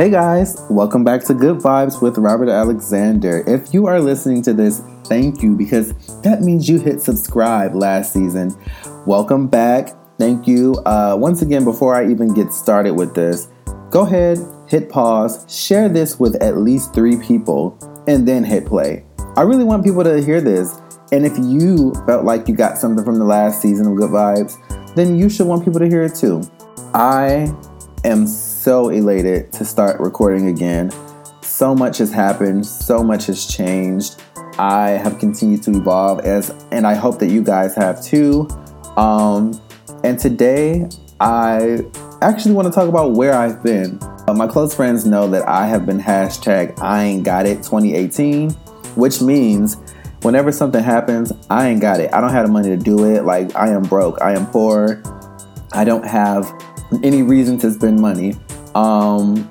Hey guys, welcome back to Good Vibes with Robert Alexander. If you are listening to this, thank you because that means you hit subscribe last season. Welcome back. Thank you. Uh, once again, before I even get started with this, go ahead, hit pause, share this with at least three people, and then hit play. I really want people to hear this. And if you felt like you got something from the last season of Good Vibes, then you should want people to hear it too. I am so elated to start recording again. So much has happened, so much has changed. I have continued to evolve as and I hope that you guys have too. Um, and today I actually want to talk about where I've been. Uh, my close friends know that I have been hashtag I ain't got it 2018, which means whenever something happens, I ain't got it. I don't have the money to do it. Like I am broke. I am poor. I don't have any reason to spend money. Um,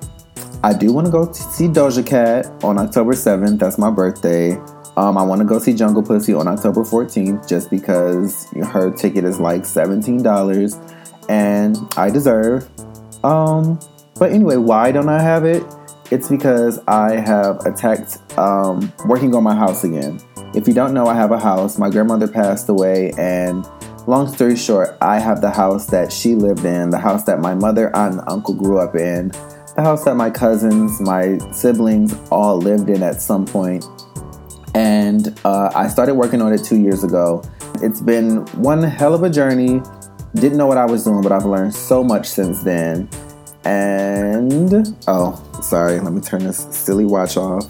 I do want to go see Doja Cat on October 7th. That's my birthday. Um, I want to go see Jungle Pussy on October 14th just because her ticket is like $17 and I deserve. Um, but anyway, why don't I have it? It's because I have attacked um, working on my house again. If you don't know, I have a house. My grandmother passed away, and long story short, I have the house that she lived in, the house that my mother, aunt, and uncle grew up in, the house that my cousins, my siblings all lived in at some point. And uh, I started working on it two years ago. It's been one hell of a journey. Didn't know what I was doing, but I've learned so much since then. And oh, sorry, let me turn this silly watch off.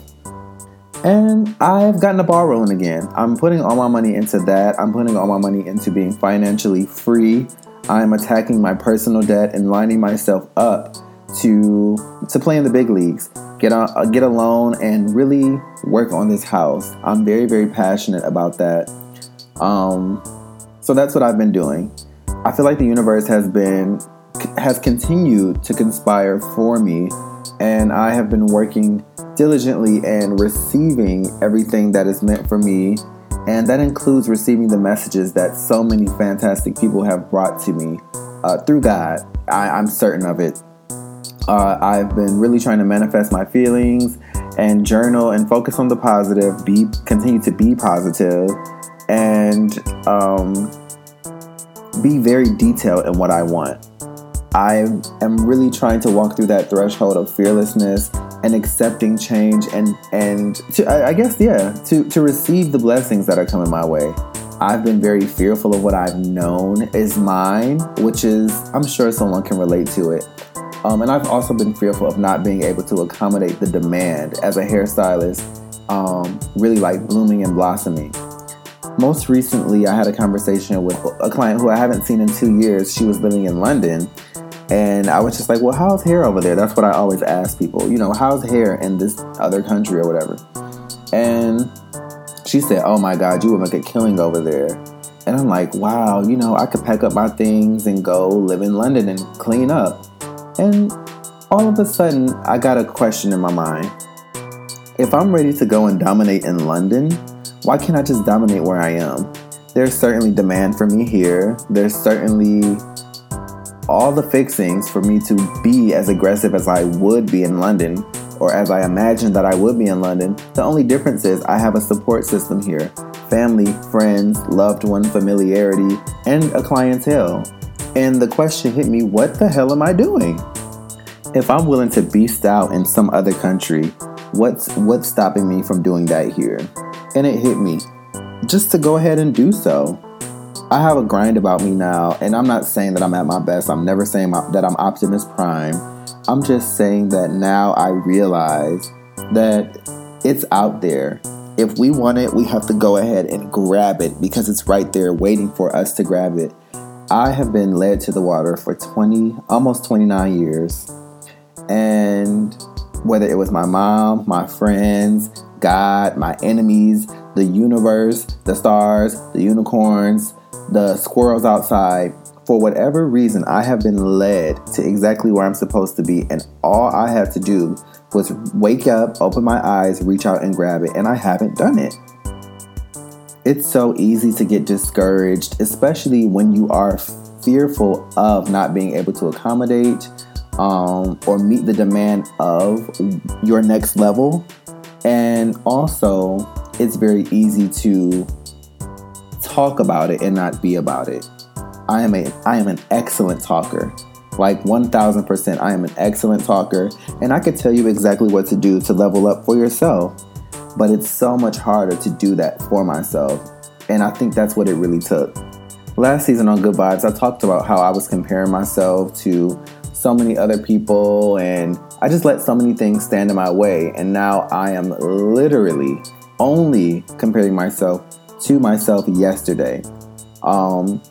And I've gotten a ball rolling again. I'm putting all my money into that. I'm putting all my money into being financially free. I'm attacking my personal debt and lining myself up to to play in the big leagues. Get a get a loan and really work on this house. I'm very very passionate about that. Um, so that's what I've been doing. I feel like the universe has been has continued to conspire for me, and I have been working diligently and receiving everything that is meant for me. And that includes receiving the messages that so many fantastic people have brought to me uh, through God. I, am certain of it. Uh, I've been really trying to manifest my feelings and journal and focus on the positive, be continue to be positive, and um, be very detailed in what I want. I am really trying to walk through that threshold of fearlessness and accepting change and and to I, I guess yeah to to receive the blessings that are coming my way. I've been very fearful of what I've known is mine, which is I'm sure someone can relate to it. Um, and I've also been fearful of not being able to accommodate the demand as a hairstylist, um, really like blooming and blossoming. Most recently, I had a conversation with a client who I haven't seen in two years. She was living in London, and I was just like, well, how's hair over there? That's what I always ask people. You know, how's hair in this other country or whatever? And she said, oh my God, you would make a killing over there. And I'm like, wow, you know, I could pack up my things and go live in London and clean up. And all of a sudden, I got a question in my mind. If I'm ready to go and dominate in London, why can't I just dominate where I am? There's certainly demand for me here. There's certainly all the fixings for me to be as aggressive as I would be in London or as I imagined that I would be in London. The only difference is I have a support system here family, friends, loved one, familiarity, and a clientele. And the question hit me what the hell am I doing? If I'm willing to beast out in some other country, what's what's stopping me from doing that here? And it hit me just to go ahead and do so. I have a grind about me now, and I'm not saying that I'm at my best. I'm never saying my, that I'm Optimus Prime. I'm just saying that now I realize that it's out there. If we want it, we have to go ahead and grab it because it's right there waiting for us to grab it. I have been led to the water for 20, almost 29 years. And whether it was my mom, my friends, God, my enemies, the universe, the stars, the unicorns, the squirrels outside, for whatever reason, I have been led to exactly where I'm supposed to be. And all I had to do was wake up, open my eyes, reach out and grab it. And I haven't done it. It's so easy to get discouraged, especially when you are fearful of not being able to accommodate um, or meet the demand of your next level. And also, it's very easy to talk about it and not be about it. I am a I am an excellent talker. Like 1000%, I am an excellent talker and I could tell you exactly what to do to level up for yourself. But it's so much harder to do that for myself. And I think that's what it really took. Last season on Good Vibes, I talked about how I was comparing myself to so many other people and I just let so many things stand in my way. And now I am literally only comparing myself to myself yesterday. Um,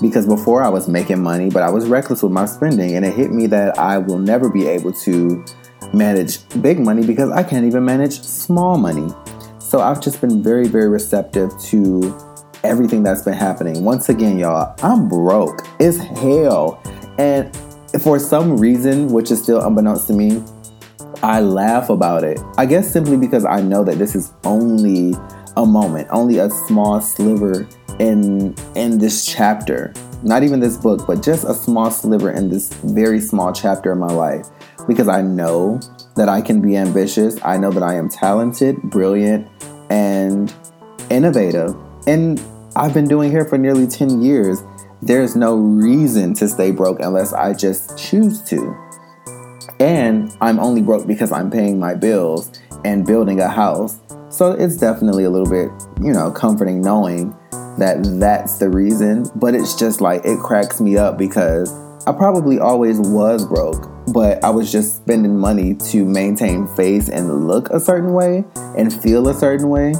because before I was making money, but I was reckless with my spending, and it hit me that I will never be able to manage big money because I can't even manage small money. So I've just been very, very receptive to everything that's been happening. Once again, y'all, I'm broke. It's hell. And for some reason, which is still unbeknownst to me, I laugh about it. I guess simply because I know that this is only a moment, only a small sliver in in this chapter. Not even this book, but just a small sliver in this very small chapter of my life because I know that I can be ambitious. I know that I am talented, brilliant, and innovative. And I've been doing hair for nearly 10 years there's no reason to stay broke unless I just choose to. And I'm only broke because I'm paying my bills and building a house. So it's definitely a little bit, you know, comforting knowing that that's the reason. But it's just like it cracks me up because I probably always was broke, but I was just spending money to maintain face and look a certain way and feel a certain way.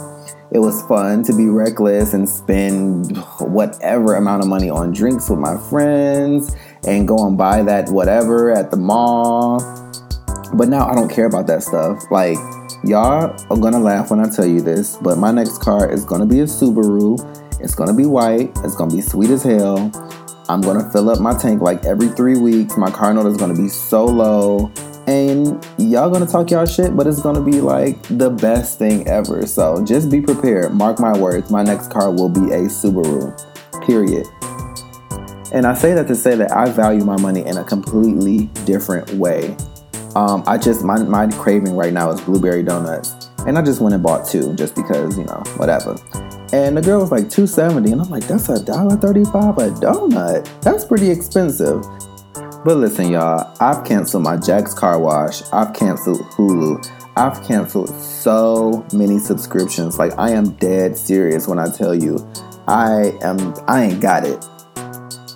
It was fun to be reckless and spend whatever amount of money on drinks with my friends and go and buy that whatever at the mall. But now I don't care about that stuff. Like, y'all are gonna laugh when I tell you this, but my next car is gonna be a Subaru. It's gonna be white, it's gonna be sweet as hell. I'm gonna fill up my tank like every three weeks. My car note is gonna be so low and y'all gonna talk y'all shit, but it's gonna be like the best thing ever. So just be prepared. Mark my words, my next car will be a Subaru. Period. And I say that to say that I value my money in a completely different way. Um, I just my my craving right now is blueberry donuts, and I just went and bought two just because you know whatever. And the girl was like two seventy, and I'm like, that's a dollar thirty five a donut. That's pretty expensive. But listen, y'all, I've canceled my Jack's Car Wash. I've canceled Hulu. I've canceled so many subscriptions. Like I am dead serious when I tell you, I am. I ain't got it.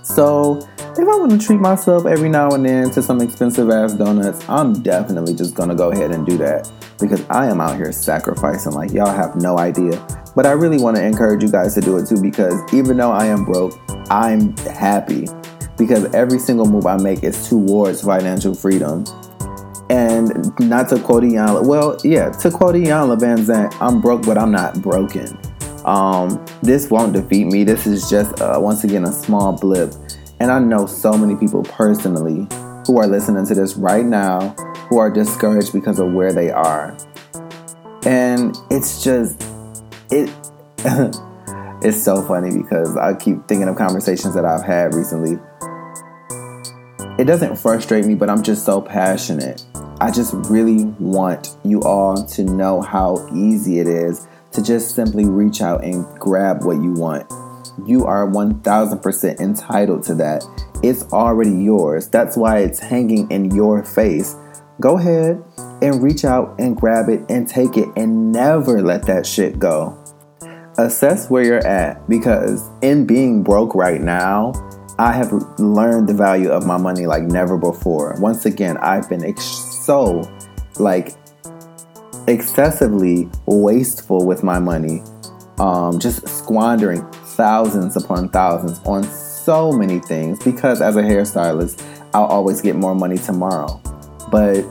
So if I want to treat myself every now and then to some expensive ass donuts, I'm definitely just gonna go ahead and do that because I am out here sacrificing like y'all have no idea. But I really want to encourage you guys to do it too because even though I am broke, I'm happy because every single move I make is towards financial freedom. And not to quote Iyanla, well, yeah, to quote Iyanla Vanzant, I'm broke, but I'm not broken. Um, this won't defeat me. This is just, uh, once again, a small blip. And I know so many people personally who are listening to this right now who are discouraged because of where they are. And it's just, it. it's so funny because I keep thinking of conversations that I've had recently it doesn't frustrate me, but I'm just so passionate. I just really want you all to know how easy it is to just simply reach out and grab what you want. You are 1000% entitled to that. It's already yours. That's why it's hanging in your face. Go ahead and reach out and grab it and take it and never let that shit go. Assess where you're at because in being broke right now, I have learned the value of my money like never before. Once again, I've been ex- so like excessively wasteful with my money, um, just squandering thousands upon thousands on so many things because as a hairstylist, I'll always get more money tomorrow. But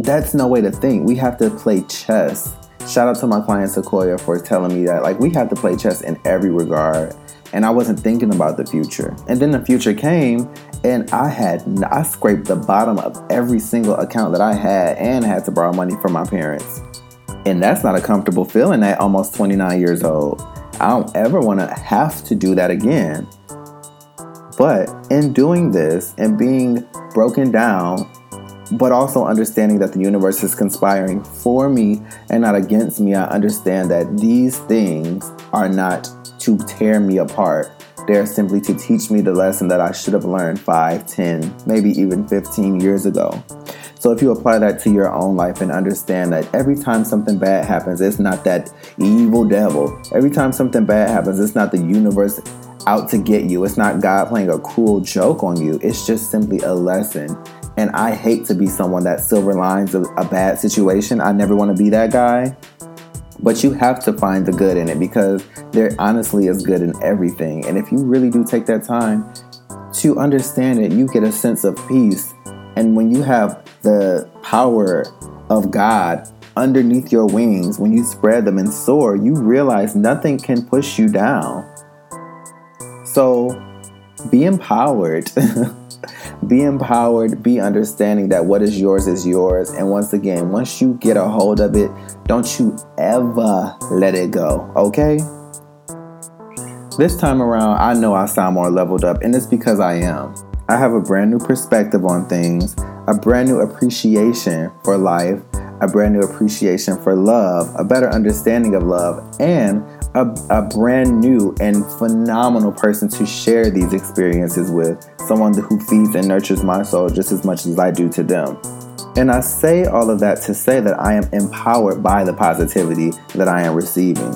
that's no way to think. We have to play chess. Shout out to my client Sequoia for telling me that like we have to play chess in every regard and I wasn't thinking about the future. And then the future came, and I had I scraped the bottom of every single account that I had, and had to borrow money from my parents. And that's not a comfortable feeling at almost 29 years old. I don't ever want to have to do that again. But in doing this and being broken down, but also understanding that the universe is conspiring for me and not against me, I understand that these things are not to tear me apart. They're simply to teach me the lesson that I should have learned 5, 10, maybe even 15 years ago. So if you apply that to your own life and understand that every time something bad happens, it's not that evil devil. Every time something bad happens, it's not the universe out to get you. It's not God playing a cruel joke on you. It's just simply a lesson. And I hate to be someone that silver lines a, a bad situation. I never want to be that guy. But you have to find the good in it because there honestly is good in everything. And if you really do take that time to understand it, you get a sense of peace. And when you have the power of God underneath your wings, when you spread them and soar, you realize nothing can push you down. So be empowered. be empowered, be understanding that what is yours is yours. And once again, once you get a hold of it, don't you ever let it go, okay? This time around, I know I sound more leveled up, and it's because I am. I have a brand new perspective on things a brand new appreciation for life, a brand new appreciation for love, a better understanding of love, and a, a, brand new and phenomenal person to share these experiences with. Someone who feeds and nurtures my soul just as much as I do to them. And I say all of that to say that I am empowered by the positivity that I am receiving.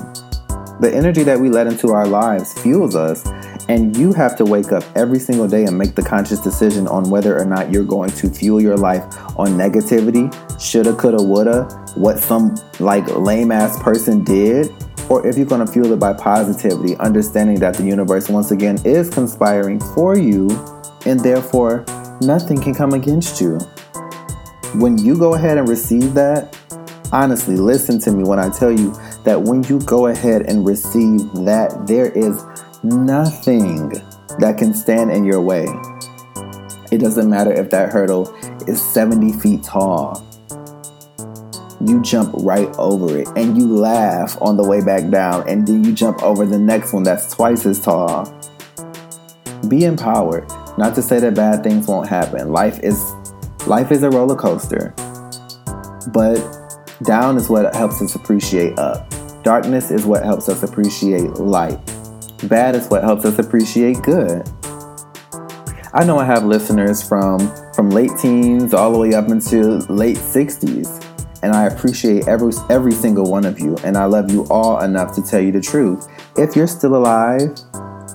The energy that we let into our lives fuels us and you have to wake up every single day and make the conscious decision on whether or not you're going to fuel your life on negativity, shoulda, coulda, woulda, what some like lame ass person did, or if you're going to fuel it by positivity, understanding that the universe once again is conspiring for you and therefore nothing can come against you. When you go ahead and receive that, honestly, listen to me when I tell you that when you go ahead and receive that, there is nothing that can stand in your way. It doesn't matter if that hurdle is 70 feet tall. You jump right over it and you laugh on the way back down, and then you jump over the next one that's twice as tall. Be empowered. Not to say that bad things won't happen. Life is life is a roller coaster. But down is what helps us appreciate up. Darkness is what helps us appreciate light. Bad is what helps us appreciate good. I know I have listeners from from late teens all the way up into late 60s, and I appreciate every every single one of you, and I love you all enough to tell you the truth. If you're still alive,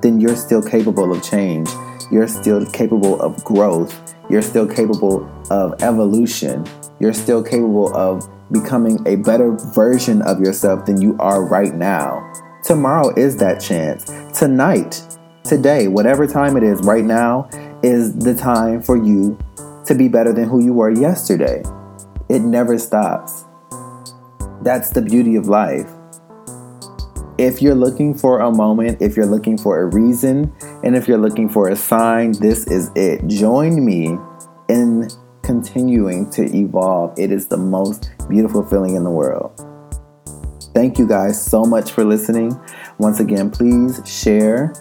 then you're still capable of change. You're still capable of growth. You're still capable of evolution. You're still capable of becoming a better version of yourself than you are right now. Tomorrow is that chance. Tonight, today, whatever time it is right now, is the time for you to be better than who you were yesterday. It never stops. That's the beauty of life. If you're looking for a moment, if you're looking for a reason, and if you're looking for a sign, this is it. Join me in continuing to evolve. It is the most beautiful feeling in the world. Thank you guys so much for listening. Once again, please share.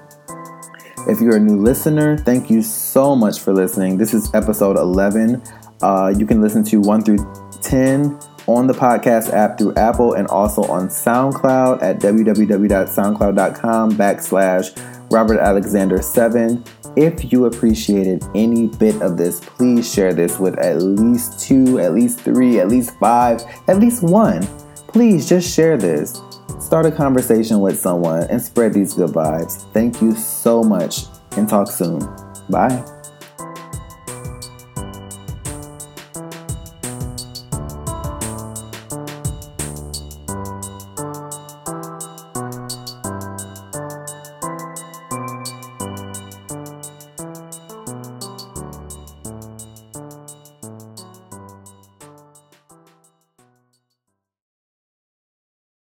If you're a new listener, thank you so much for listening. This is episode 11. Uh, you can listen to 1 through 10 on the podcast app through Apple and also on SoundCloud at www.soundcloud.com backslash Robert Alexander 7. If you appreciated any bit of this, please share this with at least two, at least three, at least five, at least one Please just share this. Start a conversation with someone and spread these good vibes. Thank you so much and talk soon. Bye.